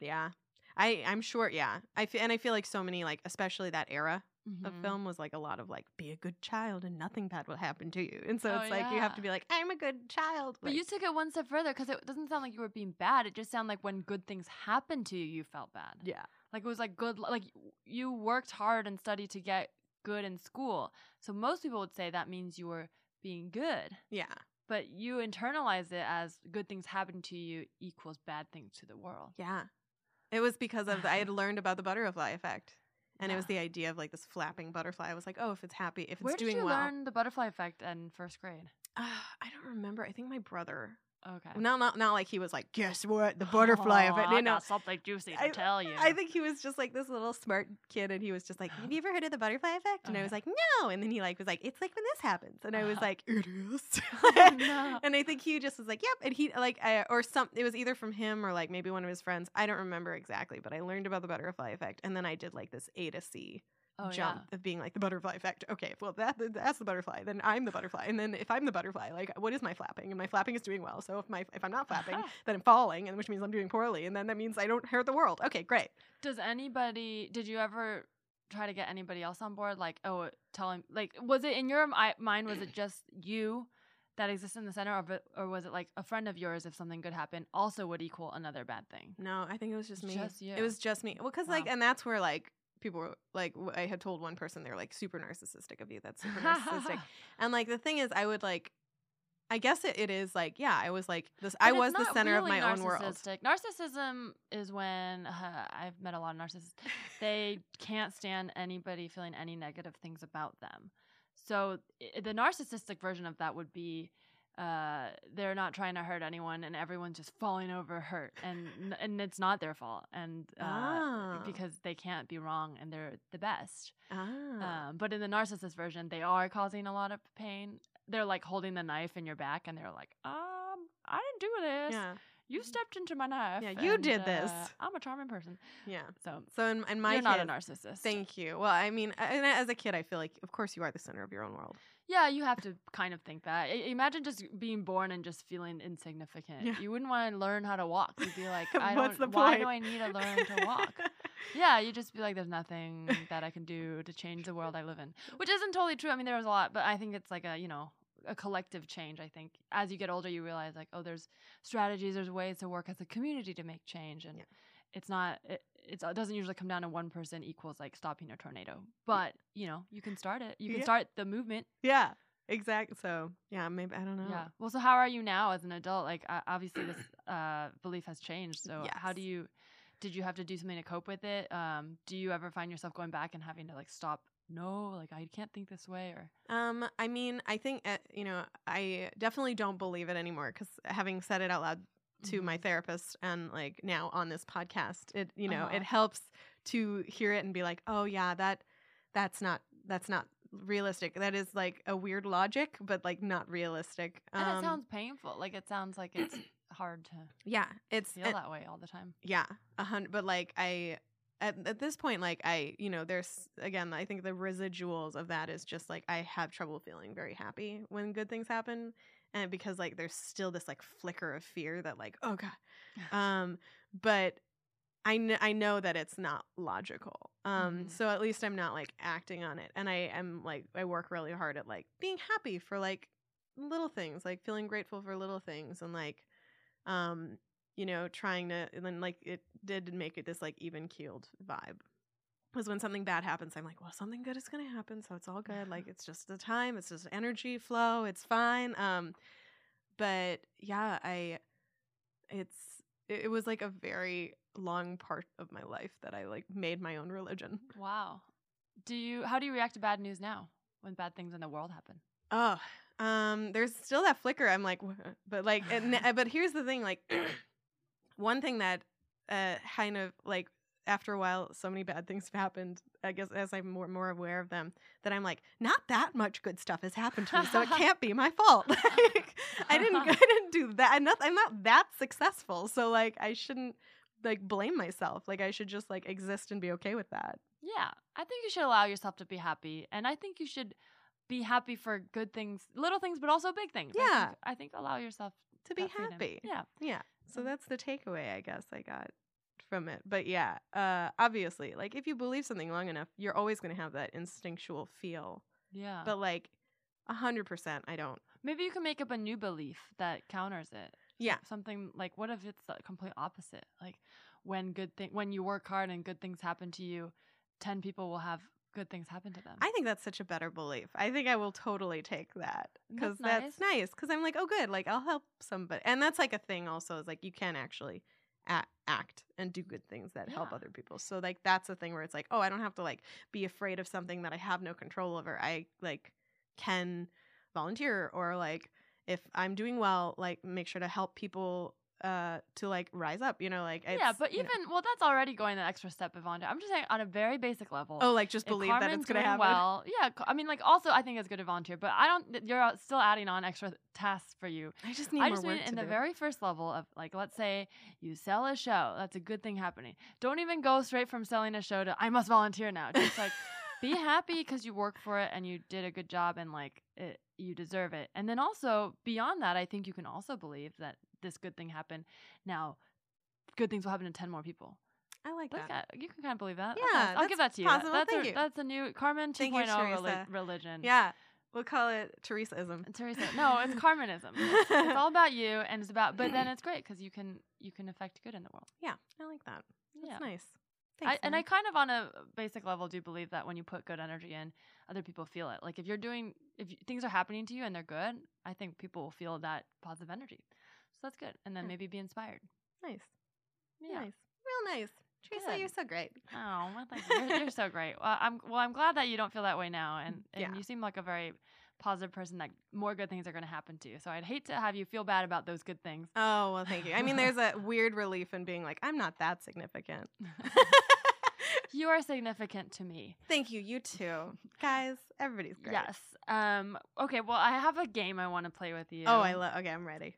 Yeah. I I'm sure. Yeah. I feel and I feel like so many like especially that era of Mhm. film was like a lot of like be a good child and nothing bad will happen to you. And so Oh, it's like you have to be like I'm a good child. but like- you took it one step further because it doesn't sound like you were being bad it just sounded like when good things happened to you you felt bad yeah. Like it was like good like you worked hard and studied to get good in school. So most people would say that means you were being good. Yeah. But you internalize it as good things happen to you equals bad things to the world. Yeah. It was because of the, I had learned about the butterfly effect. And it was the idea of like this flapping butterfly. I was like, oh, if it's happy, if it's Where did doing you well. learn the butterfly effect in first grade? Uh, I don't remember. I think my brother Okay. Not not not like he was like, guess what, the butterfly oh, effect. I You know, got something juicy to I- tell you. I think he was just like this little smart kid, and he was just like, "Have you ever heard of the butterfly effect?" And I was Uh-huh. like, "No." And then he like was like, "It's like when this happens," and I was Uh-huh. like, "It is." No. And I think he just was like, "Yep." And he like, I, or some, it was either from him or like maybe one of his friends. I don't remember exactly, but I learned about the butterfly effect, and then I did like this A to C oh, jump of being like the butterfly effect. Okay, well that that's the butterfly. Then I'm the butterfly, and then if I'm the butterfly, like what is my flapping? And my flapping is doing well. So if my if I'm not flapping, Aha. then I'm falling, and which means I'm doing poorly, and then that means I don't hurt the world. Okay, great. Does anybody? Did you ever try to get anybody else on board? Like, oh, tell him. Like, was it in your mi- mind? Was it just you that exists in the center, of it, or was it like a friend of yours? If something good happened, also would equal another bad thing. No, I think it was just me. Just you. It was just me. Well, because like, and that's where like people were like, I had told one person they're like super narcissistic of you. That's super narcissistic. and like the thing is, I would like, I guess it, it is like, yeah, I was like this. I was the center of really my own world. narcissistic. Narcissism is when uh, I've met a lot of narcissists. They can't stand anybody feeling any negative things about them. So the narcissistic version of that would be uh, they're not trying to hurt anyone, and everyone's just falling over hurt, and and it's not their fault, and uh, Ah. because they can't be wrong, and they're the best. Ah. Um, but in the narcissist version, they are causing a lot of pain. They're like holding the knife in your back, and they're like, um, I didn't do this. yeah, You stepped into my knife. Yeah, you and, did this. uh, I'm a charming person. yeah. So So in, in my you're not a narcissist. Thank you. Well, I mean, and as a kid, I feel like, of course, you are the center of your own world. yeah, you have to kind of think that. I- imagine just being born and just feeling insignificant. Yeah. You wouldn't want to learn how to walk. You'd be like, I What's don't. Why do I need to learn to walk? yeah, you just be like, there's nothing that I can do to change the world I live in, which isn't totally true. I mean, there was a lot, but I think it's like a you know a collective change. I think as you get older, you realize like, oh, there's strategies, there's ways to work as a community to make change, and Yeah. it's not. It, it's, it doesn't usually come down to one person equals like stopping a tornado, but you know you can start it. You can Yeah. start the movement. yeah, exactly. So yeah, maybe I don't know. Yeah. Well, so how are you now as an adult? Like, uh, obviously, this uh, belief has changed. So, how do you? Did you have to do something to cope with it? Um, do you ever find yourself going back and having to like stop? No, like I can't think this way, or Um, I mean, I think uh, you know, I definitely don't believe it anymore because having said it out loud to my Mhm. therapist and like now on this podcast, it you know, Uh-huh. it helps to hear it and be like, oh yeah, that that's not that's not realistic. That is like a weird logic, but like not realistic. and Um, it sounds painful. Like it sounds like it's hard to yeah, it's feel and- that way all the time. yeah a hundred but like i at, at this point like i you know there's again i think the residuals of that is just like i have trouble feeling very happy when good things happen and because like there's still this like flicker of fear that like oh god um but I, kn- I know that it's not logical um Mhm. so at least i'm not like acting on it and i am like i work really hard at like being happy for like little things like feeling grateful for little things and like um you know trying to and then like it did make it this like even keeled vibe was when something bad happens i'm like well something good is going to happen so it's all good like it's just the time it's just energy flow it's fine um but yeah i it's it, it was like a very long part of my life that i like made my own religion Wow. Do you? How do you react to bad news now when bad things in the world happen? Oh, um, there's still that flicker. I'm like, but like, and, but here's the thing. Like, one thing that uh, kind of like after a while, so many bad things have happened. I guess as I'm more more aware of them, that I'm like, not that much good stuff has happened to me, so it can't be my fault. like, I didn't, I didn't do that. I'm not, I'm not that successful, so like, I shouldn't like blame myself. Like, I should just like exist and be okay with that. Yeah, I think you should allow yourself to be happy, and I think you should be happy for good things, little things, but also big things. I Yeah. think, I think allow yourself To be freedom. happy. Yeah. Yeah. So Mm. that's the takeaway I guess I got from it. But yeah, uh obviously, like if you believe something long enough, you're always going to have that instinctual feel. Yeah. But like a 100% I don't. Maybe you can make up a new belief that counters it. Yeah. Something like what if it's the complete opposite? Like when good thing when you work hard and good things happen to you, 10 people will have good things happen to them. I think that's such a better belief. I think I will totally take that cuz That's nice cuz I'm like, "Oh good, like I'll help somebody." And that's like a thing also is like you can actually a- act and do good things that help other people. So like that's a thing where it's like, "Oh, I don't have to like be afraid of something that I have no control over. I like can volunteer or like if I'm doing well, like make sure to help people uh to like rise up. You know, like yeah, but you even know- well, that's already going the extra step of volunteer. I'm just saying on a very basic level. oh, like just believe that it's gonna happen. well. Yeah, i mean, like also I think it's good to volunteer, but I don't. You're uh, still adding on extra tasks for you. I just need I just mean in the do. very first level of like, let's say you sell a show. That's a good thing happening. Don't even go straight from selling a show to I must volunteer now. Just like be happy because you work for it and you did a good job and like it, you deserve it. And then also beyond that, I think you can also believe that this good thing happen. Now, good things will happen to ten more people. I like that. You can kind of believe that. Yeah, nice. I'll give that to you. Possible. That's Thank a, you. that's a new Carmen 2.0 Thank you, oh reli- religion. Yeah, we'll call it Teresaism. Teresa. No, it's Carmenism. It's, it's all about you, and it's about. But then it's great because you can you can affect good in the world. Yeah, I like that. That's yeah. nice. I, Thanks, and I kind of on a basic level do believe that when you put good energy in, other people feel it. Like if you're doing, if y- things are happening to you and they're good, I think people will feel that positive energy. That's good, and then Yeah. maybe be inspired. nice, Yeah. nice, real nice. Teresa, Good. you're so great. Oh, well, thank you. You're, you're so great. Well, I'm well. I'm glad that you don't feel that way now, and and Yeah. you seem like a very positive person. That more good things are going to happen to you. So I'd hate to have you feel bad about those good things. Oh well, thank you. I mean, there's a weird relief in being like, I'm not that significant. you are significant to me. Thank you. You too, guys. Everybody's great. Yes. Um. Okay. Well, I have a game I want to play with you. Oh, I love. Okay, I'm ready.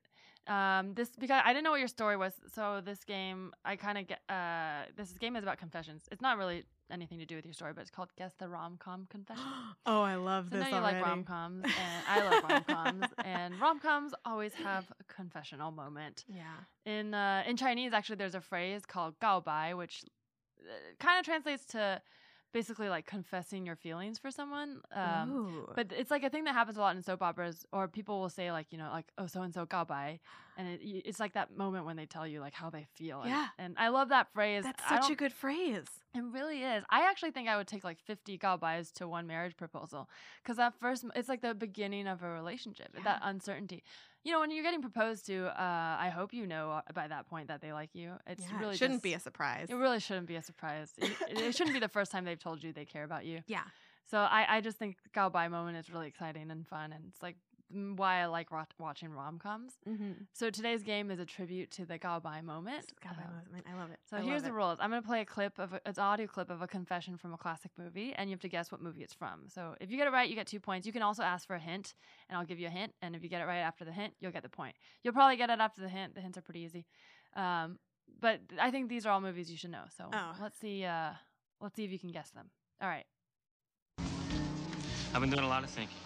Um. This because I didn't know what your story was. So this game, I kind of get. Uh. This game is about confessions. It's not really anything to do with your story, but it's called Guess the Rom Com Confession. oh, I love So I this know you already. like rom coms, and I love rom coms, and rom coms always have a confessional moment. Yeah. In uh, in Chinese, actually, there's a phrase called "gao bai," which uh, kind of translates to basically like confessing your feelings for someone. Um, but it's like a thing that happens a lot in soap operas, or people will say like you know like oh so and so gao bai, and it, it's like that moment when they tell you like how they feel. And, Yeah. and I love that phrase. that's such a good phrase. it really is. I actually think I would take like 50 gao bais to one marriage proposal because that first, it's like the beginning of a relationship, Yeah. that uncertainty. You know, when you're getting proposed to, uh, I hope you know uh, by that point that they like you. It's yeah, really it shouldn't just- be a surprise. It really shouldn't be a surprise. it, it shouldn't be the first time they've told you they care about you. yeah. So I, I just think the gao bai moment is really exciting and fun, and it's like why I like ro- watching rom coms. Mm-hmm. So today's game is a tribute to the gao bai moment. God, I Um, love it. I love it. so I here's the it. rules. I'm going to play a clip of a, it's an audio clip of a confession from a classic movie, and you have to guess what movie it's from. So if you get it right, you get two points. You can also ask for a hint, and I'll give you a hint. And if you get it right after the hint, you'll get the point. You'll probably get it after the hint. The hints are pretty easy. Um, but I think these are all movies you should know. So Oh. let's see. Uh, let's see if you can guess them. All right. I've been doing a lot of thinking.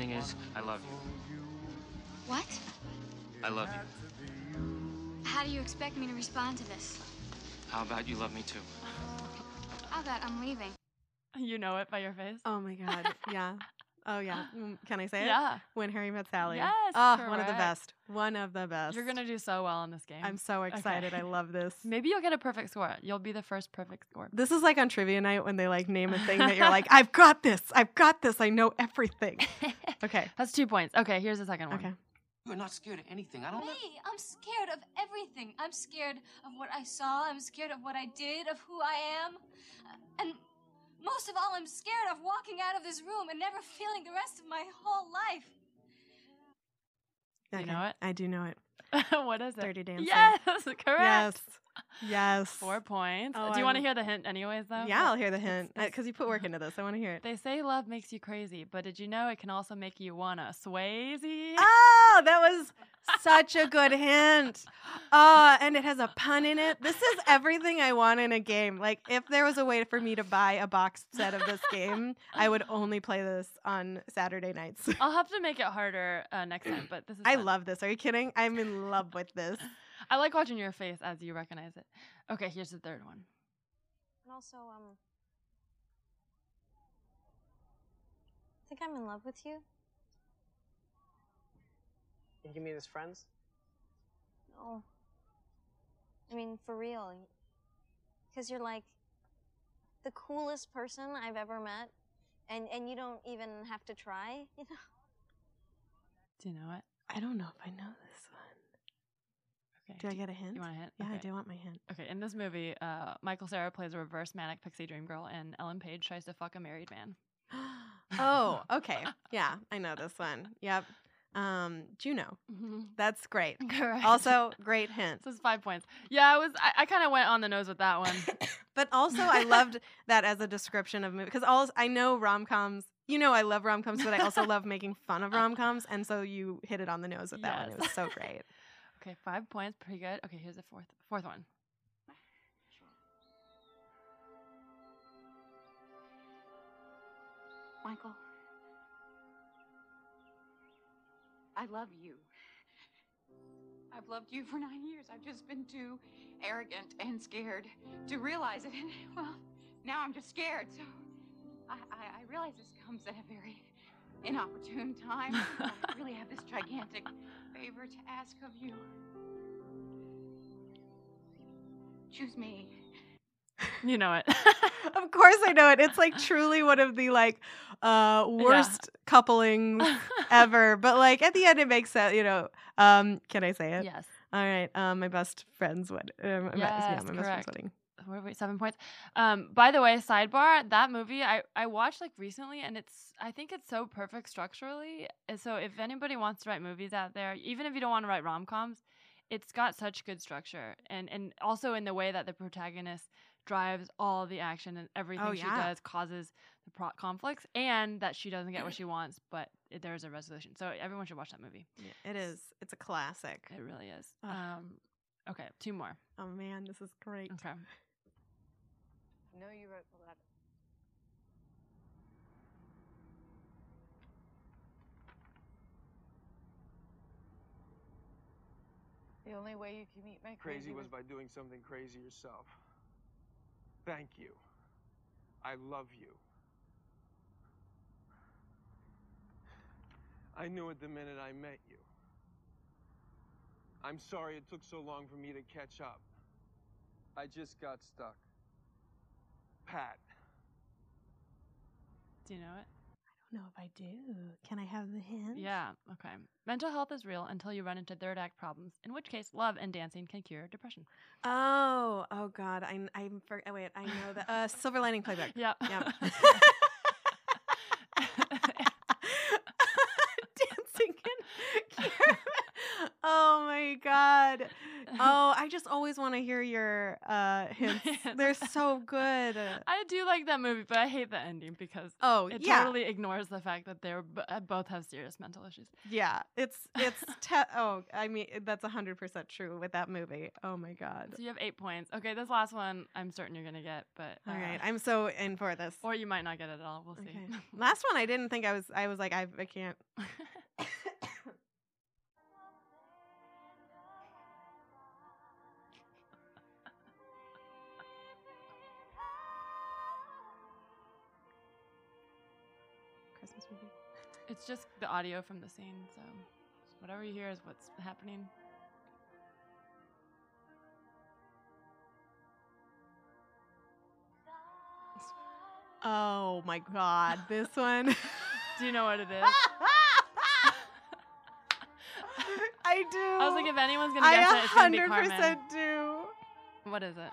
And the thing is, I love you. What? I love you. How do you expect me to respond to this? How about you love me too? How about I'm leaving? You know it by your face. Oh my god. Yeah. Oh yeah. Mm, Can I say it? yeah. When Harry Met Sally. Yes, Oh, one of the best. One of the best. You're gonna do so well in this game. I'm so excited. I love this. Maybe you'll get a perfect score. You'll be the first perfect score. This is like on trivia night when they like name a thing that you're like, I've got this. I've got this. I know everything. Okay. That's two points. Okay, here's the second one. Okay. You're not scared of anything. I don't know. Me, I'm scared of everything. I'm scared of what I saw. I'm scared of what I did, of who I am. And most of all, I'm scared of walking out of this room and never feeling the rest of my whole life. Do you know it? I do know it. what is it? Dirty Dancing. Yes, correct. Yes. Yes. Four points. Oh, Do you want to hear the hint anyways, though? Yeah, I'll hear the hint because you put work into this. I want to hear it. They say love makes you crazy, but did you know it can also make you wanna Swayze? Oh, that was such a good hint. Oh, and it has a pun in it. This is everything I want in a game. Like, if there was a way for me to buy a box set of this game, I would only play this on Saturday nights. I'll have to make it harder uh, next time, but this is. I fun. love this. Are you kidding? I'm in love with this. I like watching your face as you recognize it. Okay, here's the third one. And also, um. I think I'm in love with you. Think you mean as friends? No. I mean, for real. Because you're like the coolest person I've ever met. And, and you don't even have to try, you know? Do you know it? I don't know if I know this one. Okay. Do I get a hint? You want a hint? Yeah, I do want my hint. Okay, in this movie, uh, Michael Cera plays a reverse manic pixie dream girl, and Ellen Page tries to fuck a married man. oh, okay. Yeah, I know this one. Yep. Um, Juno. Mhm. That's great. Correct. Also, great hint. this is five points. Yeah, I was. I, I kind of went on the nose with that one. But also, I loved that as a description of movie because all I know rom coms. You know, I love rom coms, but I also love making fun of rom coms, and so you hit it on the nose with that one. It was so great. Okay, five points, pretty good. Okay, here's the fourth fourth one. Michael, I love you. I've loved you for nine years. I've just been too arrogant and scared to realize it. And, well, now I'm just scared. So I, I, I realize this comes at a very inopportune time. I really have this gigantic favor to ask of you. Choose me. You know it. of course, I know it. It's like truly one of the like uh worst couplings ever. But like at the end, it makes sense. You know. Um, can I say it? yes. All right. Um, my best friend's wedding. Um, my- yeah, Yes, my best friend's correct. wedding. What we, seven points. Um, by the way, sidebar, that movie I, I watched like recently and it's I think it's so perfect structurally. And so if anybody wants to write movies out there, even if you don't want to write rom coms, it's got such good structure. And and also in the way that the protagonist drives all the action and everything Oh, she does causes the pro- conflicts and that she doesn't get what she wants, but it, there's a resolution. So everyone should watch that movie. Yeah, it is. It's a classic. It really is. Um, okay, two more. Oh man, this is great. Okay. No, you wrote the letter. The only way you can meet my Crazy was by doing something crazy yourself. Thank you. I love you. I knew it the minute I met you. I'm sorry it took so long for me to catch up. I just got stuck. Pat. Do you know it? I don't know if I do. Can I have the hint? Yeah, okay. Mental health is real until you run into third act problems, in which case love and dancing can cure depression. Oh, oh God. I'm, I'm for, oh, wait. I know that. Uh, Silver Lining Playbook. Yep. Yep. Dancing in cure- Oh my God. Oh, I just always want to hear your uh, hints. They're so good. I do like that movie, but I hate the ending because Oh, it yeah. totally ignores the fact that they're b- uh, both have serious mental issues. Yeah, it's it's te- oh, I mean that's hundred percent true with that movie. Oh my god! So you have eight points. Okay, this last one I'm certain you're gonna get, but All uh, right, I'm so in for this. or you might not get it at all. We'll see. Okay. Last one, I didn't think I was. I was like, I, I can't. It's just the audio from the scene, so whatever you hear is what's happening. Oh my god, this one. Do you know what it is? I do. I was like, if anyone's gonna guess it, it's gonna be Carmen. percent do. What is it?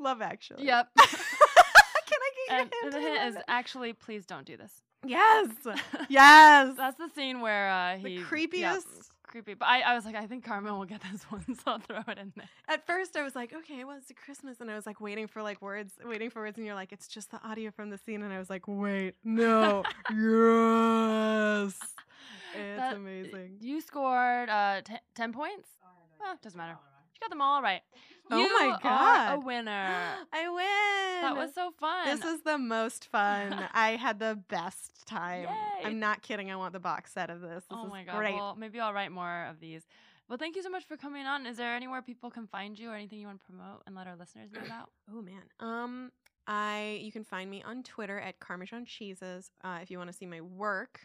Love Actually. Yep. Can I get and your the hint? hint is actually, please don't do this. Yes. Yes. That's the scene where uh, he yep, creepiest. creepy. But I, I was like, I think Carmen will get this one, so I'll throw it in there. At first, I was like, okay, well, it's a Christmas, and I was like waiting for like words, waiting for words, and you're like, it's just the audio from the scene, and I was like, wait, no, yes, it's That- amazing. You scored uh, t- ten points. Well, doesn't matter. You got them all right. Oh you my God. a winner. I win. That was so fun. This was the most fun. I had the best time. Yay. I'm not kidding. I want the box set of this. This oh is my god. great. Well, maybe I'll write more of these. Well, thank you so much for coming on. Is there anywhere people can find you or anything you want to promote and let our listeners know about? Oh man. Um I you can find me on Twitter at Carmesan Cheeses uh, if you want to see my work.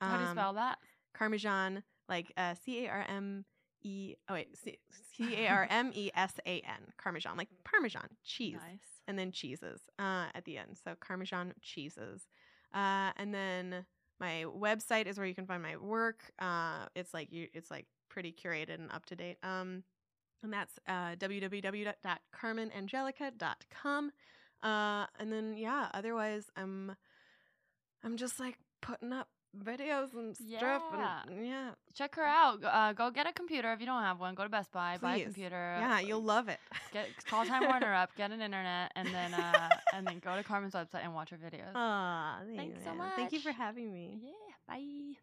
How do you Um, spell that? Carmesan like uh, C A R M E oh wait C A R M E S A N Carmesan like Parmesan cheese Nice. and then cheeses uh, at the end. So Carmesan cheeses. Uh, and then my website is where you can find my work. Uh, it's like you, it's like pretty curated and up to date. Um, and that's uh, www.carmenangelica.com. Uh, and then yeah, otherwise I'm I'm just like putting up videos and stuff. Yeah. And, yeah. Check her out. Go- Uh, go get a computer if you don't have one. Go to Best Buy, buy a computer. Yeah, you'll love it. Get call Time Warner up, get an internet, and then uh, and then go to Carmen's website and watch her videos. Aw, Thanks so much. Thank you for having me. Yeah, bye.